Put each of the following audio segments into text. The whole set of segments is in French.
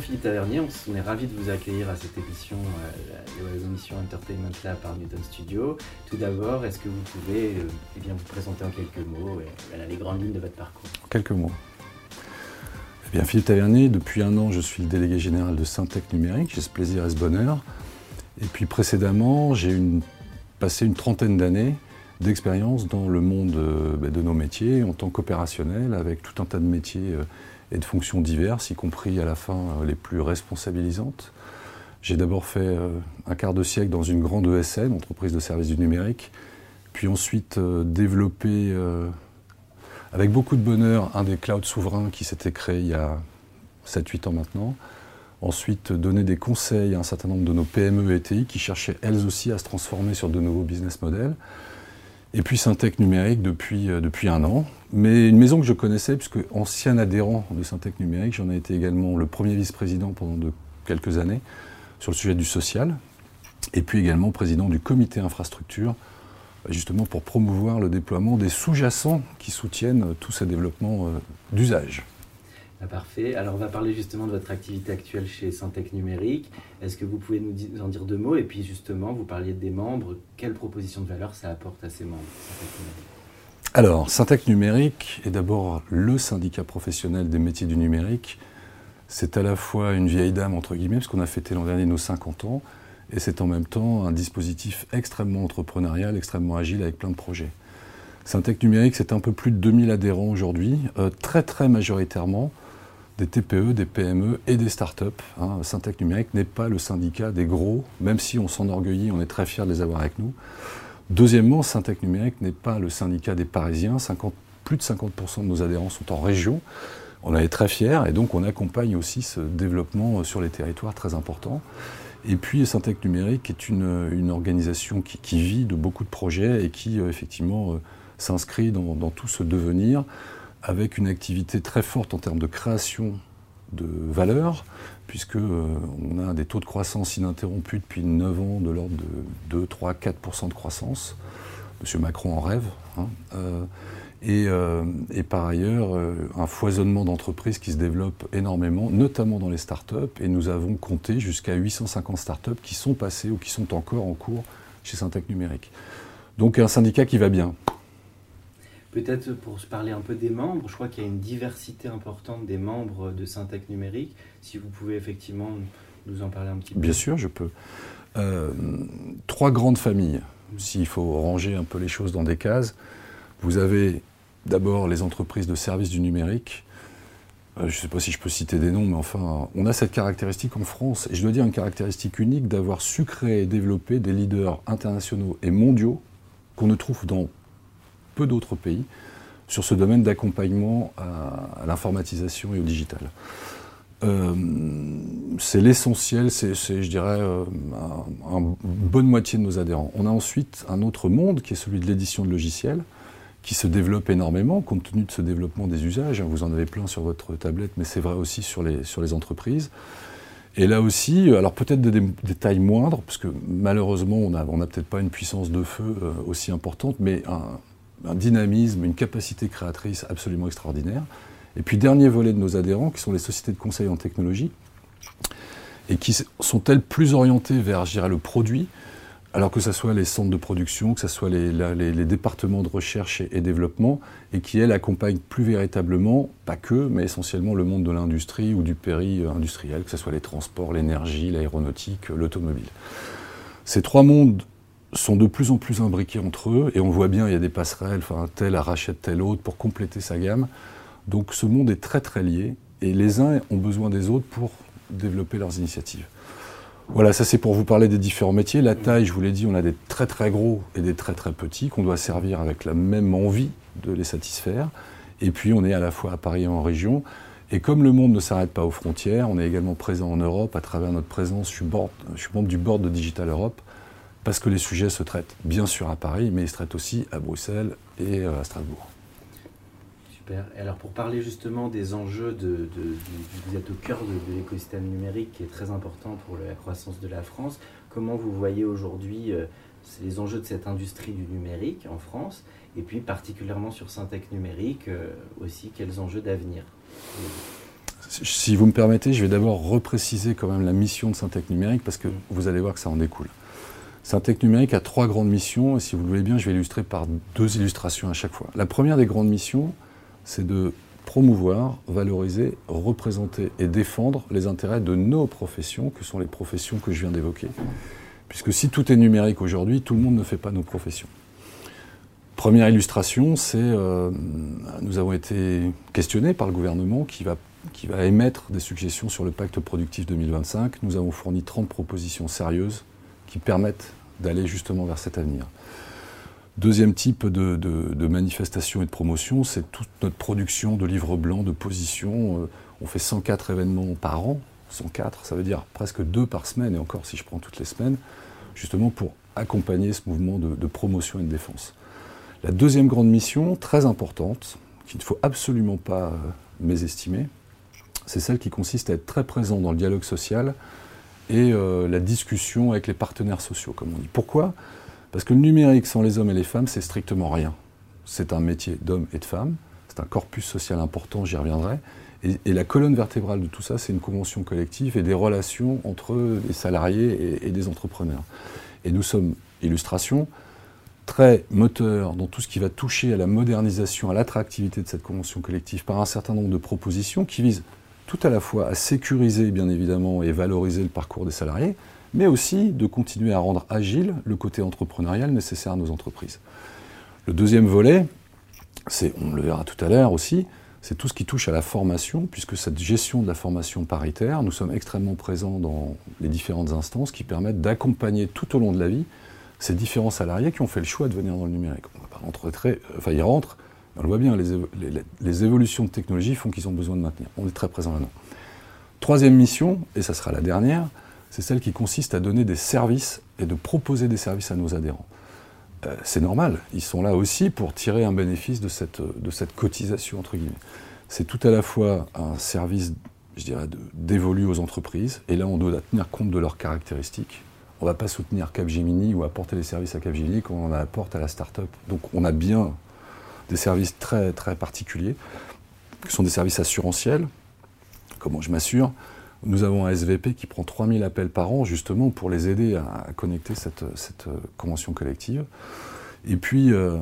Philippe Tavernier, on est ravi de vous accueillir à cette émission, euh, l'émission Entertainment Lab par Newton Studio. Tout d'abord, est-ce que vous pouvez euh, eh bien, vous présenter en quelques mots euh, les grandes lignes de votre parcours? Quelques mots. Eh bien, Philippe Tavernier, depuis un an, je suis le délégué général de Syntec Numérique. J'ai ce plaisir et ce bonheur. Et puis précédemment, j'ai passé une trentaine d'années d'expérience dans le monde euh, bah, de nos métiers en tant qu'opérationnel, avec tout un tas de métiers et de fonctions diverses, y compris à la fin euh, les plus responsabilisantes. J'ai d'abord fait euh, un quart de siècle dans une grande ESN, entreprise de services du numérique, puis ensuite euh, développé avec beaucoup de bonheur un des clouds souverains qui s'était créé il y a 7-8 ans maintenant. Ensuite, donner des conseils à un certain nombre de nos PME et TI qui cherchaient elles aussi à se transformer sur de nouveaux business models. Et puis Syntec Numérique depuis, euh, depuis un an. Mais une maison que je connaissais, puisque ancien adhérent de Syntec Numérique, j'en ai été également le premier vice-président pendant quelques années sur le sujet du social. Et puis également président du comité infrastructure, justement pour promouvoir le déploiement des sous-jacents qui soutiennent euh, tous ces développements euh, d'usage. Ah, Parfait. Alors, on va parler justement de votre activité actuelle chez Syntec Numérique. Est-ce que vous pouvez nous en dire deux mots? Et puis, justement, vous parliez des membres. Quelle proposition de valeur ça apporte à ces membres Alors, Syntec Numérique est d'abord le syndicat professionnel des métiers du numérique. C'est à la fois une vieille dame, entre guillemets, parce qu'on a fêté l'an dernier nos 50 ans, et c'est en même temps un dispositif extrêmement entrepreneurial, extrêmement agile, avec plein de projets. Syntec Numérique, c'est un peu plus de 2000 adhérents aujourd'hui, euh, très très majoritairement des TPE, des PME et des startups. Hein. Numérique n'est pas le syndicat des gros, même si on s'enorgueillit, on est très fiers de les avoir avec nous. Deuxièmement, Syntec Numérique n'est pas le syndicat des Parisiens. 50 plus de 50% de nos adhérents sont en région. On en est très fiers et donc on accompagne aussi ce développement sur les territoires très important. Et puis Syntec Numérique est une, organisation qui, vit de beaucoup de projets et qui euh, effectivement euh, s'inscrit dans tout ce devenir avec une activité très forte en termes de création de valeur, puisque euh, on a des taux de croissance ininterrompus depuis 9 ans de l'ordre de 2, 3, 4% de croissance. Monsieur Macron en rêve. hein. Euh, et, euh, et par ailleurs, euh, un foisonnement d'entreprises qui se développe énormément, notamment dans les startups. Et nous avons compté jusqu'à 850 startups qui sont passées ou qui sont encore en cours chez Syntec Numérique. Donc un syndicat qui va bien. Peut-être pour se parler un peu des membres, je crois qu'il y a une diversité importante des membres de Syntec Numérique. Si vous pouvez effectivement nous en parler un petit peu. Bien sûr, je peux. Euh, trois grandes familles, s'il faut ranger un peu les choses dans des cases. Vous avez d'abord les entreprises de services du numérique. Euh, je ne sais pas si je peux citer des noms, mais enfin, on a cette caractéristique en France, et je dois dire une caractéristique unique d'avoir su créer et développer des leaders internationaux et mondiaux qu'on ne trouve dans peu d'autres pays sur ce domaine d'accompagnement à, l'informatisation et au digital. Euh, c'est l'essentiel, c'est, je dirais, euh, un- un- une bonne moitié de nos adhérents. On a ensuite un autre monde qui est celui de l'édition de logiciels, qui se développe énormément compte tenu de ce développement des usages. Vous en avez plein sur votre tablette, mais c'est vrai aussi sur les, sur les entreprises. Et là aussi, alors peut-être des, des tailles moindres, parce que malheureusement, on n'a on a peut-être pas une puissance de feu euh, aussi importante, mais un, un dynamisme, une capacité créatrice absolument extraordinaire. Et puis, dernier volet de nos adhérents, qui sont les sociétés de conseil en technologie, et qui sont-elles plus orientées vers, je dirais, le produit, alors que ce soit les centres de production, que ce soit les, départements de recherche et, développement, et qui, elles, accompagnent plus véritablement, pas que, mais essentiellement le monde de l'industrie ou du péri-industriel, que ce soit les transports, l'énergie, l'aéronautique, l'automobile. Ces trois mondes sont de plus en plus imbriqués entre eux, et on voit bien, il y a des passerelles, enfin, tel rachète tel autre pour compléter sa gamme. Donc ce monde est très très lié, et les uns ont besoin des autres pour développer leurs initiatives. Voilà, ça c'est pour vous parler des différents métiers. La taille, je vous l'ai dit, on a des très très gros et des très très petits qu'on doit servir avec la même envie de les satisfaire. Et puis on est à la fois à Paris et en région. Et comme le monde ne s'arrête pas aux frontières, on est également présent en Europe à travers notre présence. Je suis, je suis membre du board de Digital Europe parce que les sujets se traitent bien sûr à Paris, mais ils se traitent aussi à Bruxelles et euh, à Strasbourg. Super. Et alors pour parler justement des enjeux, de, vous êtes au cœur de, l'écosystème numérique qui est très important pour la croissance de la France. Comment vous voyez aujourd'hui euh, les enjeux de cette industrie du numérique en France et puis particulièrement sur Syntec numérique euh, aussi quels enjeux d'avenir? Si vous me permettez, je vais d'abord repréciser quand même la mission de Syntec numérique parce que mm. vous allez voir que ça en découle. Syntec numérique a trois grandes missions et si vous le voulez bien, je vais illustrer par deux illustrations à chaque fois. La première des grandes missions, c'est de promouvoir, valoriser, représenter et défendre les intérêts de nos professions, que sont les professions que je viens d'évoquer. Puisque si tout est numérique aujourd'hui, tout le monde ne fait pas nos professions. Première illustration, c'est euh, nous avons été questionnés par le gouvernement qui va, qui va émettre des suggestions sur le pacte productif 2025. Nous avons fourni 30 propositions sérieuses qui permettent d'aller justement vers cet avenir. Deuxième type de, manifestation et de promotion, c'est toute notre production de livres blancs, de positions. Euh, on fait 104 événements par an. 104, ça veut dire presque deux par semaine, et encore si je prends toutes les semaines, justement pour accompagner ce mouvement de, de promotion et de défense. La deuxième grande mission, très importante, qu'il ne faut absolument pas euh, mésestimer, c'est celle qui consiste à être très présent dans le dialogue social et euh, la discussion avec les partenaires sociaux, comme on dit. Pourquoi? Parce que le numérique sans les hommes et les femmes, c'est strictement rien. C'est un métier d'hommes et de femmes, c'est un corpus social important, j'y reviendrai. Et, la colonne vertébrale de tout ça, c'est une convention collective et des relations entre des salariés et, et des entrepreneurs. Et nous sommes, illustration, très moteur dans tout ce qui va toucher à la modernisation, à l'attractivité de cette convention collective par un certain nombre de propositions qui visent tout à la fois à sécuriser bien évidemment et valoriser le parcours des salariés, mais aussi de continuer à rendre agile le côté entrepreneurial nécessaire à nos entreprises. Le deuxième volet, c'est, on le verra tout à l'heure aussi, c'est tout ce qui touche à la formation, puisque cette gestion de la formation paritaire, nous sommes extrêmement présents dans les différentes instances qui permettent d'accompagner tout au long de la vie ces différents salariés qui ont fait le choix de venir dans le numérique. On va pas rentrer très. Enfin, ils rentrent, on le voit bien, les, évolutions de technologie font qu'ils ont besoin de maintenir. On est très présent là-dedans. Troisième mission, et ça sera la dernière, c'est celle qui consiste à donner des services et de proposer des services à nos adhérents. Euh, c'est normal, ils sont là aussi pour tirer un bénéfice de cette, cotisation, entre guillemets. C'est tout à la fois un service, je dirais, dévolu aux entreprises, et là on doit tenir compte de leurs caractéristiques, on ne va pas soutenir Capgemini ou apporter des services à Capgemini quand on apporte à la start-up. Donc on a bien des services très, très particuliers, qui sont des services assurantiels. Comment je m'assure Nous avons un SVP qui prend 3000 appels par an justement pour les aider à, connecter cette, euh, convention collective. Et puis, euh,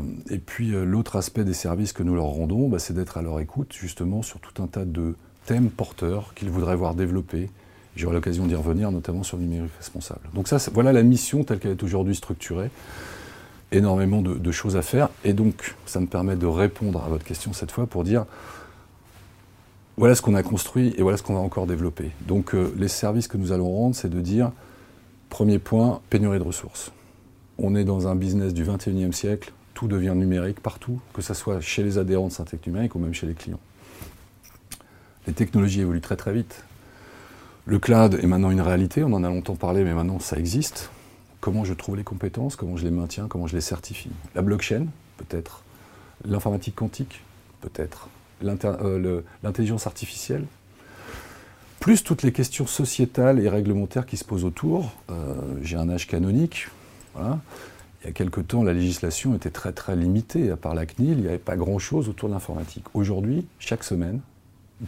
puis euh, l'autre aspect des services que nous leur rendons, bah, c'est d'être à leur écoute justement sur tout un tas de thèmes porteurs qu'ils voudraient voir développés, J'aurai l'occasion d'y revenir, notamment sur le numérique responsable. Donc ça, voilà la mission telle qu'elle est aujourd'hui structurée. Énormément de, choses à faire. Et donc, ça me permet de répondre à votre question cette fois pour dire, voilà ce qu'on a construit et voilà ce qu'on va encore développer. Donc euh, les services que nous allons rendre, c'est de dire, premier point, pénurie de ressources. On est dans un business du 21e siècle, tout devient numérique partout, que ce soit chez les adhérents de Syntec Numérique ou même chez les clients. Les technologies évoluent très très vite. Le cloud est maintenant une réalité, on en a longtemps parlé, mais maintenant ça existe. Comment je trouve les compétences, comment je les maintiens, comment je les certifie La blockchain, peut-être. L'informatique quantique, peut-être. Euh, l'intelligence artificielle. Plus toutes les questions sociétales et réglementaires qui se posent autour. Euh, j'ai un âge canonique. Il y a quelque temps, la législation était très très limitée. À part la CNIL, il n'y avait pas grand-chose autour de l'informatique. Aujourd'hui, chaque semaine,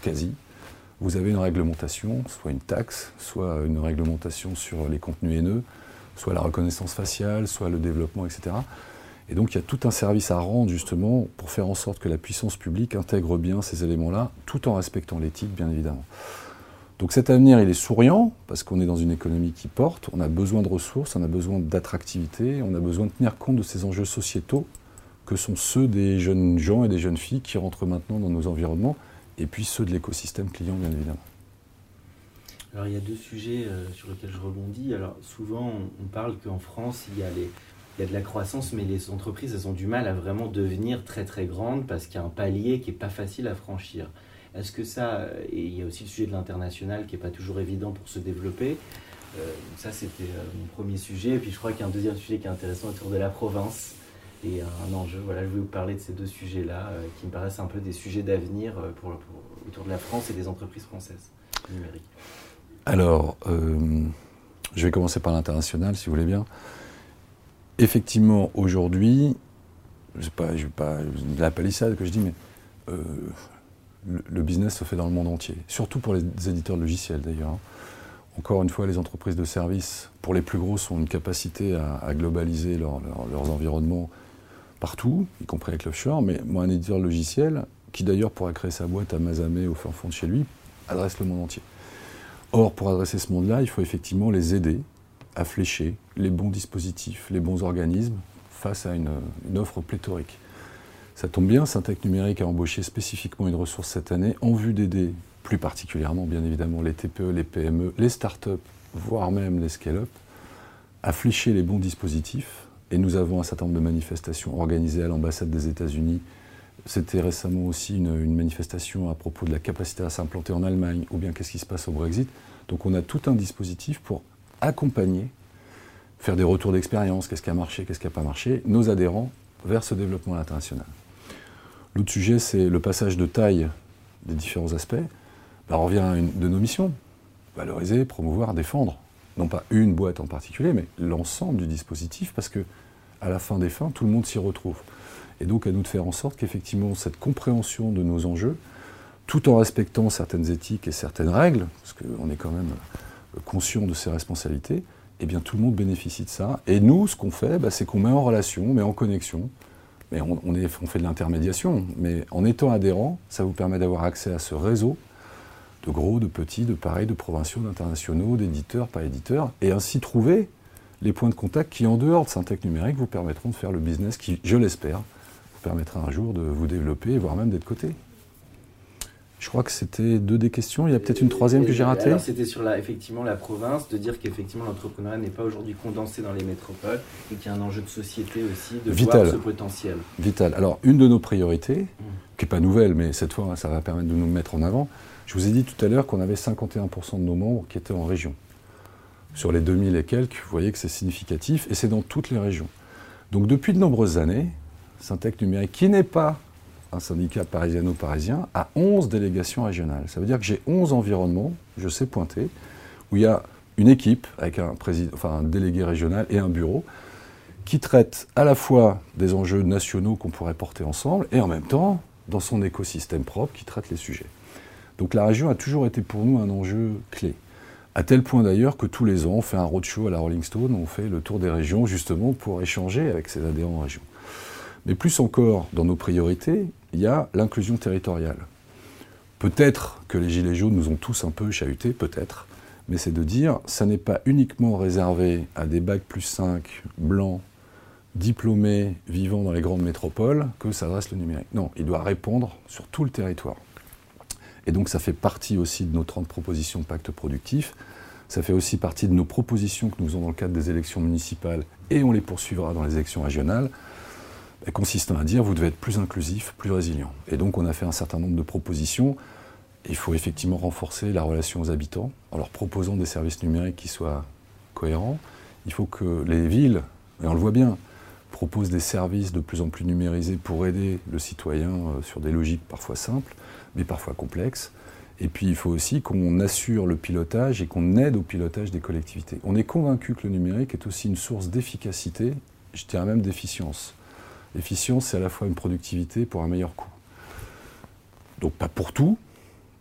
quasi, vous avez une réglementation, soit une taxe, soit une réglementation sur les contenus haineux, soit la reconnaissance faciale, soit le développement, etc. Et donc il y a tout un service à rendre justement pour faire en sorte que la puissance publique intègre bien ces éléments-là, tout en respectant l'éthique, bien évidemment. Donc cet avenir, il est souriant, parce qu'on est dans une économie qui porte, on a besoin de ressources, on a besoin d'attractivité, on a besoin de tenir compte de ces enjeux sociétaux que sont ceux des jeunes gens et des jeunes filles qui rentrent maintenant dans nos environnements et puis ceux de l'écosystème client, bien évidemment. Alors il y a deux sujets euh, sur lesquels je rebondis. Alors souvent on, parle qu'en France il y, a de la croissance, mais les entreprises elles ont du mal à vraiment devenir très très grandes parce qu'il y a un palier qui n'est pas facile à franchir. Est-ce que ça, et il y a aussi le sujet de l'international qui n'est pas toujours évident pour se développer, euh, ça c'était euh, mon premier sujet, et puis je crois qu'il y a un deuxième sujet qui est intéressant autour de la province et un enjeu. Voilà, je voulais vous parler de ces deux sujets-là qui me paraissent un peu des sujets d'avenir pour, autour de la France et des entreprises françaises numériques. Alors, euh, je vais commencer par l'international, si vous voulez bien. Effectivement, aujourd'hui, je ne pas, pas la palissade que je dis, mais euh, le, business se fait dans le monde entier, surtout pour les éditeurs de logiciels d'ailleurs. Hein. Encore une fois, les entreprises de services, pour les plus grosses, ont une capacité à, globaliser leurs environnements partout, y compris avec l'offshore. Mais moi, un éditeur logiciel, qui d'ailleurs pourrait créer sa boîte à Mazamet au fin fond de chez lui, adresse le monde entier. Or, pour adresser ce monde-là, il faut effectivement les aider à flécher les bons dispositifs, les bons organismes face à une, offre pléthorique. Ça tombe bien, Syntec Numérique a embauché spécifiquement une ressource cette année en vue d'aider plus particulièrement, bien évidemment, les TPE, les PME, les start-up, voire même les scale-up, à flécher les bons dispositifs. Et nous avons un certain nombre de manifestations organisées à l'ambassade des États-Unis. C'était récemment aussi une, manifestation à propos de la capacité à s'implanter en Allemagne, ou bien qu'est-ce qui se passe au Brexit. Donc on a tout un dispositif pour accompagner, faire des retours d'expérience, qu'est-ce qui a marché, qu'est-ce qui n'a pas marché, nos adhérents vers ce développement international. L'autre sujet, c'est le passage de taille des différents aspects. Bah, on revient à une de nos missions, valoriser, promouvoir, défendre. Non pas une boîte en particulier, mais l'ensemble du dispositif, parce que à la fin des fins, tout le monde s'y retrouve. Et donc à nous de faire en sorte qu'effectivement cette compréhension de nos enjeux, tout en respectant certaines éthiques et certaines règles, parce qu'on est quand même euh, conscient de ses responsabilités, eh bien tout le monde bénéficie de ça. Et nous, ce qu'on fait, bah, c'est qu'on met en relation, met en connexion, mais on, on, on fait de l'intermédiation, mais en étant adhérent, ça vous permet d'avoir accès à ce réseau de gros, de petits, de pareils, de provinciaux, d'internationaux, d'éditeurs, pas éditeurs, et ainsi trouver les points de contact qui, en dehors de Syntec numérique, vous permettront de faire le business qui, je l'espère, vous permettra un jour de vous développer, voire même d'être coté. Je crois que c'était deux des questions. Il y a peut-être une troisième que j'ai ratée. C'était sur la, effectivement la province, de dire qu'effectivement l'entrepreneuriat n'est pas aujourd'hui condensé dans les métropoles et qu'il y a un enjeu de société aussi de Vital. voir ce potentiel. Vital. Alors une de nos priorités, mmh. qui n'est pas nouvelle, mais cette fois ça va permettre de nous mettre en avant. Je vous ai dit tout à l'heure qu'on avait 51% de nos membres qui étaient en région. Sur les 2000 et quelques, vous voyez que c'est significatif et c'est dans toutes les régions. Donc depuis de nombreuses années, Syntec Numérique, qui n'est pas un syndicat parisiano-parisien, a 11 délégations régionales. Ça veut dire que j'ai 11 environnements, je sais pointer, où il y a une équipe avec un, président, enfin, un délégué régional et un bureau qui traite à la fois des enjeux nationaux qu'on pourrait porter ensemble et en même temps, dans son écosystème propre, qui traite les sujets. Donc la région a toujours été pour nous un enjeu clé. À tel point d'ailleurs que tous les ans, on fait un roadshow à la Rolling Stone, on fait le tour des régions justement pour échanger avec ses adhérents en région. Mais plus encore, dans nos priorités, il y a l'inclusion territoriale. Peut-être que les Gilets jaunes nous ont tous un peu chahutés, peut-être, mais c'est de dire, ça n'est pas uniquement réservé à des bacs plus 5 blancs, diplômés, vivant dans les grandes métropoles, que s'adresse le numérique. Non, il doit répondre sur tout le territoire. Et donc ça fait partie aussi de nos 30 propositions pacte productif. Ça fait aussi partie de nos propositions que nous faisons dans le cadre des élections municipales et on les poursuivra dans les élections régionales consistant à dire vous devez être plus inclusif, plus résilient. Et donc on a fait un certain nombre de propositions. Il faut effectivement renforcer la relation aux habitants en leur proposant des services numériques qui soient cohérents. Il faut que les villes, et on le voit bien, proposent des services de plus en plus numérisés pour aider le citoyen euh, sur des logiques parfois simples, mais parfois complexes. Et puis il faut aussi qu'on assure le pilotage et qu'on aide au pilotage des collectivités. On est convaincu que le numérique est aussi une source d'efficacité, je dirais même d'efficience. L'efficience, c'est à la fois une productivité pour un meilleur coût. Donc pas pour tout,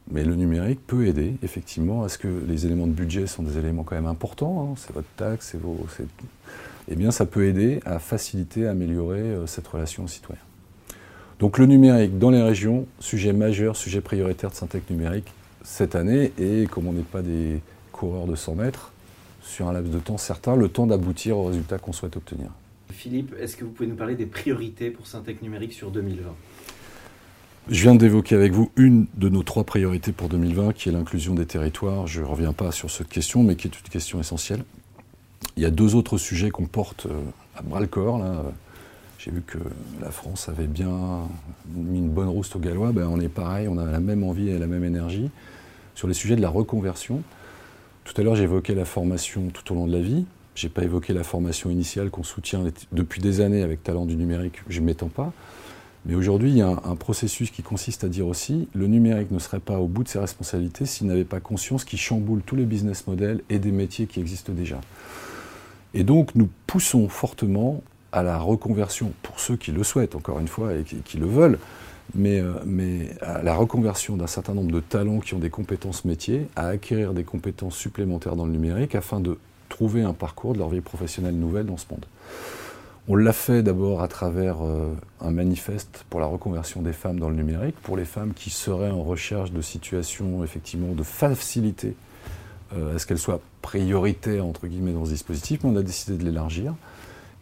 mais le numérique peut aider, effectivement, à ce que les éléments de budget sont des éléments quand même importants, hein, c'est votre taxe, c'est vos... Eh bien, ça peut aider à faciliter, à améliorer euh, cette relation aux citoyens. Donc le numérique dans les régions, sujet majeur, sujet prioritaire de Syntec numérique cette année, et comme on n'est pas des coureurs de 100 mètres, sur un laps de temps certain, le temps d'aboutir aux résultats qu'on souhaite obtenir. Philippe, est-ce que vous pouvez nous parler des priorités pour Syntec Numérique sur 2020 Je viens d'évoquer avec vous une de nos trois priorités pour 2020, qui est l'inclusion des territoires. Je ne reviens pas sur cette question, mais qui est une question essentielle. Il y a deux autres sujets qu'on porte euh, à bras le corps. J'ai vu que la France avait bien mis une bonne rouste aux Gallois. Ben, on est pareil, on a la même envie et la même énergie. Sur les sujets de la reconversion, tout à l'heure j'évoquais la formation tout au long de la vie. Je n'ai pas évoqué la formation initiale qu'on soutient depuis des années avec Talent du numérique, je ne m'étends pas. Mais aujourd'hui, il y a un, processus qui consiste à dire aussi, le numérique ne serait pas au bout de ses responsabilités s'il n'avait pas conscience qu'il chamboule tous les business models et des métiers qui existent déjà. Et donc, nous poussons fortement à la reconversion, pour ceux qui le souhaitent, encore une fois, et qui, le veulent, mais, euh, mais, à la reconversion d'un certain nombre de talents qui ont des compétences métiers, à acquérir des compétences supplémentaires dans le numérique afin de trouver un parcours de leur vie professionnelle nouvelle dans ce monde. On l'a fait d'abord à travers euh, un manifeste pour la reconversion des femmes dans le numérique, pour les femmes qui seraient en recherche de situations effectivement de facilité euh, à ce qu'elles soient prioritaires entre guillemets dans ce dispositif, mais on a décidé de l'élargir.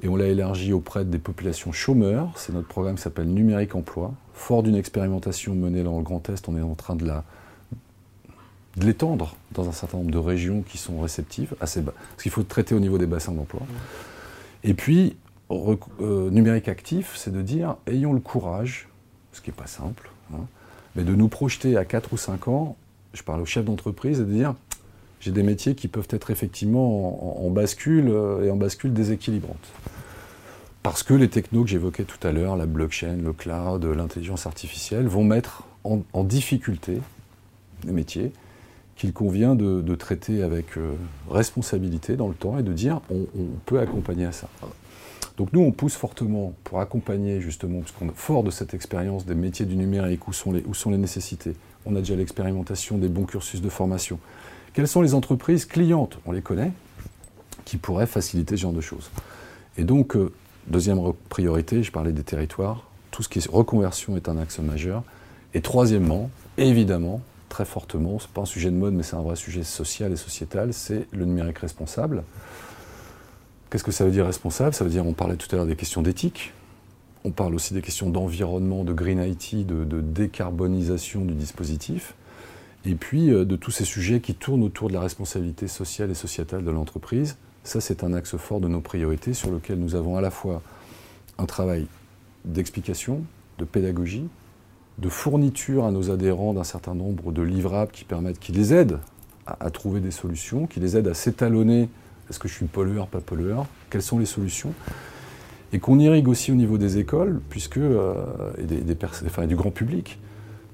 Et on l'a élargi auprès des populations chômeurs. C'est notre programme qui s'appelle Numérique Emploi. Fort d'une expérimentation menée dans le Grand Est, on est en train de la de l'étendre dans un certain nombre de régions qui sont réceptives, assez bas, parce qu'il faut traiter au niveau des bassins d'emploi. Et puis, euh, numérique actif, c'est de dire ayons le courage, ce qui n'est pas simple, hein, mais de nous projeter à 4 ou 5 ans, je parle aux chefs d'entreprise, et de dire j'ai des métiers qui peuvent être effectivement en, bascule euh, et en bascule déséquilibrante. Parce que les technos que j'évoquais tout à l'heure, la blockchain, le cloud, l'intelligence artificielle, vont mettre en, difficulté les métiers qu'il convient de, traiter avec euh, responsabilité dans le temps et de dire on peut accompagner à ça. Donc nous, on pousse fortement pour accompagner justement, puisqu'on est fort de cette expérience des métiers du numérique, où sont les, où sont les nécessités. On a déjà l'expérimentation des bons cursus de formation. Quelles sont les entreprises clientes? On les connaît, qui pourraient faciliter ce genre de choses. Et donc, euh, deuxième priorité, je parlais des territoires, tout ce qui est reconversion est un axe majeur. Et troisièmement, évidemment, très fortement, ce n'est pas un sujet de mode, mais c'est un vrai sujet social et sociétal, c'est le numérique responsable. Qu'est-ce que ça veut dire responsable? Ça veut dire, on parlait tout à l'heure des questions d'éthique, on parle aussi des questions d'environnement, de green IT, de, décarbonisation du dispositif, et puis euh, de tous ces sujets qui tournent autour de la responsabilité sociale et sociétale de l'entreprise. Ça, c'est un axe fort de nos priorités sur lequel nous avons à la fois un travail d'explication, de pédagogie, de fourniture à nos adhérents d'un certain nombre de livrables qui permettent, qui les aident à trouver des solutions, qui les aident à s'étalonner. Est-ce que je suis pollueur, pas pollueur? Quelles sont les solutions? Et qu'on irrigue aussi au niveau des écoles, puisque, euh, et des, enfin, du grand public.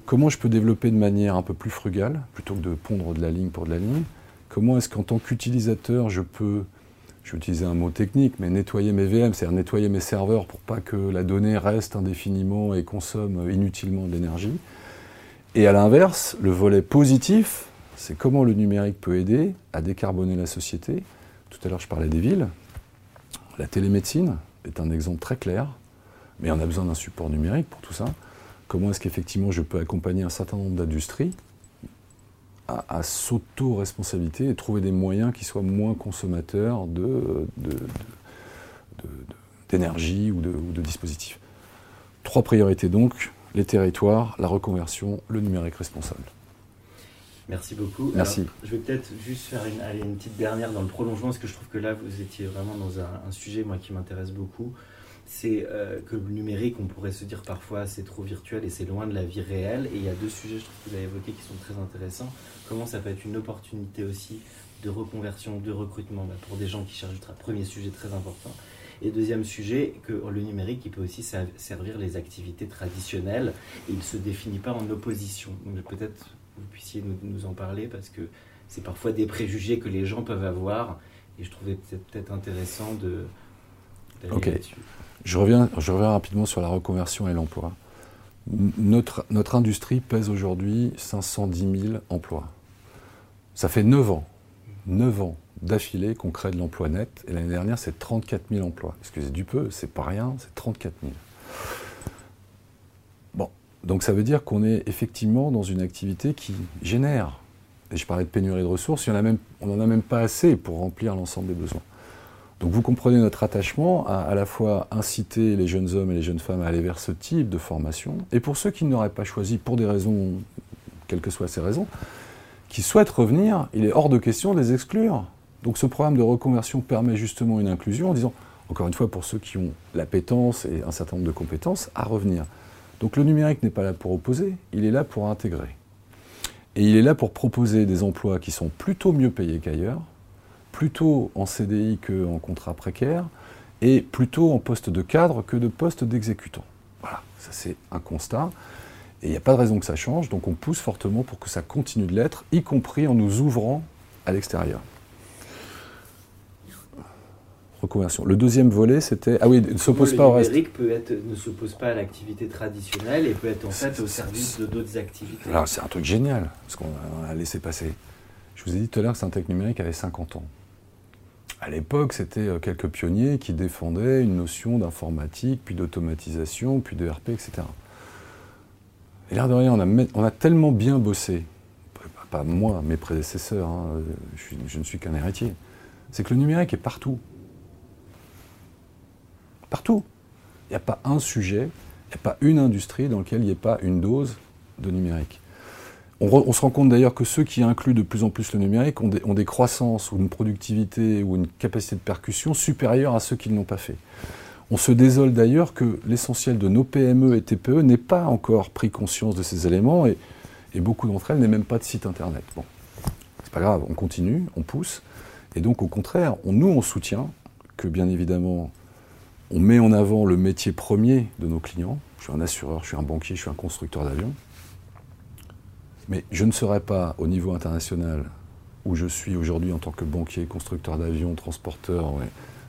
Comment je peux développer de manière un peu plus frugale, plutôt que de pondre de la ligne pour de la ligne? Comment est-ce qu'en tant qu'utilisateur, je peux, je vais utiliser un mot technique, mais nettoyer mes VM, c'est-à-dire nettoyer mes serveurs pour pas que la donnée reste indéfiniment et consomme inutilement de l'énergie Et à l'inverse, le volet positif, c'est comment le numérique peut aider à décarboner la société, tout à l'heure, je parlais des villes. La télémédecine est un exemple très clair, mais on a besoin d'un support numérique pour tout ça. Comment est-ce qu'effectivement je peux accompagner un certain nombre d'industries à, s'auto-responsabilité et trouver des moyens qui soient moins consommateurs d'énergie ou, ou de dispositifs. Trois priorités donc, les territoires, la reconversion, le numérique responsable. Merci beaucoup. Merci. je vais peut-être juste faire une, une, petite dernière dans le prolongement, parce que je trouve que là, vous étiez vraiment dans un, sujet, moi, qui m'intéresse beaucoup. C'est euh, que le numérique, on pourrait se dire parfois, c'est trop virtuel et c'est loin de la vie réelle. Et il y a deux sujets, je trouve que vous avez évoqués, qui sont très intéressants. Comment ça peut être une opportunité aussi de reconversion, de recrutement bah, pour des gens qui cherchent un premier sujet très important. Et deuxième sujet, que le numérique, il peut aussi servir les activités traditionnelles et il ne se définit pas en opposition. Donc peut-être vous puissiez nous, en parler parce que c'est parfois des préjugés que les gens peuvent avoir et je trouvais peut-être intéressant de. Ok. Je reviens, rapidement sur la reconversion et l'emploi. Notre, industrie pèse aujourd'hui 510 000 emplois. Ça fait 9 ans, 9 ans d'affilée qu'on crée de l'emploi net. Et l'année dernière, c'est 34 000 emplois. Excusez du peu, c'est pas rien, c'est 34 000. Donc ça veut dire qu'on est effectivement dans une activité qui génère, et je parlais de pénurie de ressources, on n'en a même pas assez pour remplir l'ensemble des besoins. Donc vous comprenez notre attachement à à la fois inciter les jeunes hommes et les jeunes femmes à aller vers ce type de formation, et pour ceux qui n'auraient pas choisi, pour des raisons, quelles que soient ces raisons, qui souhaitent revenir, il est hors de question de les exclure. Donc ce programme de reconversion permet justement une inclusion en disant, encore une fois, pour ceux qui ont l'appétence et un certain nombre de compétences, à revenir. Donc le numérique n'est pas là pour opposer, il est là pour intégrer. Et il est là pour proposer des emplois qui sont plutôt mieux payés qu'ailleurs, plutôt en CDI qu'en contrat précaire, et plutôt en poste de cadre que de poste d'exécutant. Voilà, ça c'est un constat. Et il n'y a pas de raison que ça change, donc on pousse fortement pour que ça continue de l'être, y compris en nous ouvrant à l'extérieur. Reconversion. Le deuxième volet, c'était. Ah oui, ne s'oppose pas au le reste. numérique peut être, ne s'oppose pas à l'activité traditionnelle et peut être en fait au service de d'autres activités. Alors c'est un truc génial, ce qu'on a- laissé passer. Je vous ai dit tout à l'heure que Syntec Numérique avait 50 ans. À l'époque, c'était euh, quelques pionniers qui défendaient une notion d'informatique, puis d'automatisation, puis de RP, etc. Et l'air de rien, on a, tellement bien bossé, pas- moi, mes prédécesseurs, hein, je, je ne suis qu'un héritier, c'est que le numérique est partout. Partout. Il n'y a pas un sujet, il n'y a pas une industrie dans laquelle il n'y ait pas une dose de numérique. On, se rend compte d'ailleurs que ceux qui incluent de plus en plus le numérique ont des, croissances ou une productivité ou une capacité de percussion supérieure à ceux qui ne l'ont pas fait. On se désole d'ailleurs que l'essentiel de nos PME et TPE n'ait pas encore pris conscience de ces éléments et, beaucoup d'entre elles n'aient même pas de site internet. Bon, c'est pas grave, on continue, on pousse. Et donc au contraire, on- nous on soutient que bien évidemment on met en avant le métier premier de nos clients. Je suis un assureur, je suis un banquier, je suis un constructeur d'avions. Mais je ne serai pas au niveau international où je suis aujourd'hui en tant que banquier, constructeur d'avions, transporteur,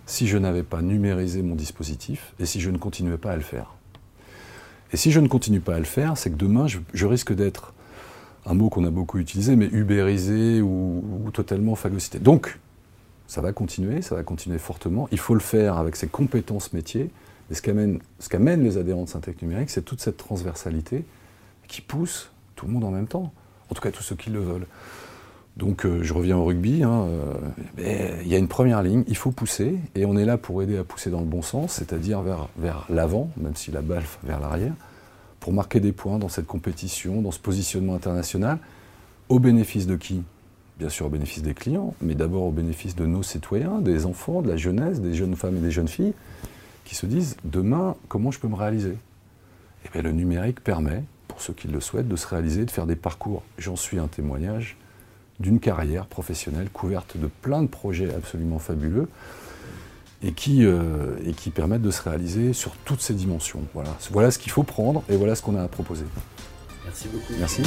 si je n'avais pas numérisé mon dispositif et si je ne continuais pas à le faire. Et si je ne continue pas à le faire, c'est que demain, je, risque d'être, un mot qu'on a beaucoup utilisé, mais ubérisé ou, totalement phagocyté. Donc, ça va continuer, ça va continuer fortement. Il faut le faire avec ses compétences métiers. Et ce qu'amènent ce qu'amènent les adhérents de Syntec Numérique, c'est toute cette transversalité qui pousse tout le monde en même temps. En tout cas, tous ceux qui le veulent. Donc, euh, je reviens au rugby. hein, euh, il y a une première ligne, il faut pousser. Et on est là pour aider à pousser dans le bon sens, c'est-à-dire vers, vers l'avant, même si la balle vers l'arrière, pour marquer des points dans cette compétition, dans ce positionnement international, au bénéfice de qui? Bien sûr au bénéfice des clients, mais d'abord au bénéfice de nos citoyens, des enfants, de la jeunesse, des jeunes femmes et des jeunes filles, qui se disent demain, comment je peux me réaliser? Et bien, le numérique permet, pour ceux qui le souhaitent, de se réaliser, de faire des parcours, j'en suis un témoignage, d'une carrière professionnelle couverte de plein de projets absolument fabuleux et qui, euh, et qui permettent de se réaliser sur toutes ces dimensions. Voilà, voilà ce qu'il faut prendre et voilà ce qu'on a à proposer. Merci beaucoup. Merci.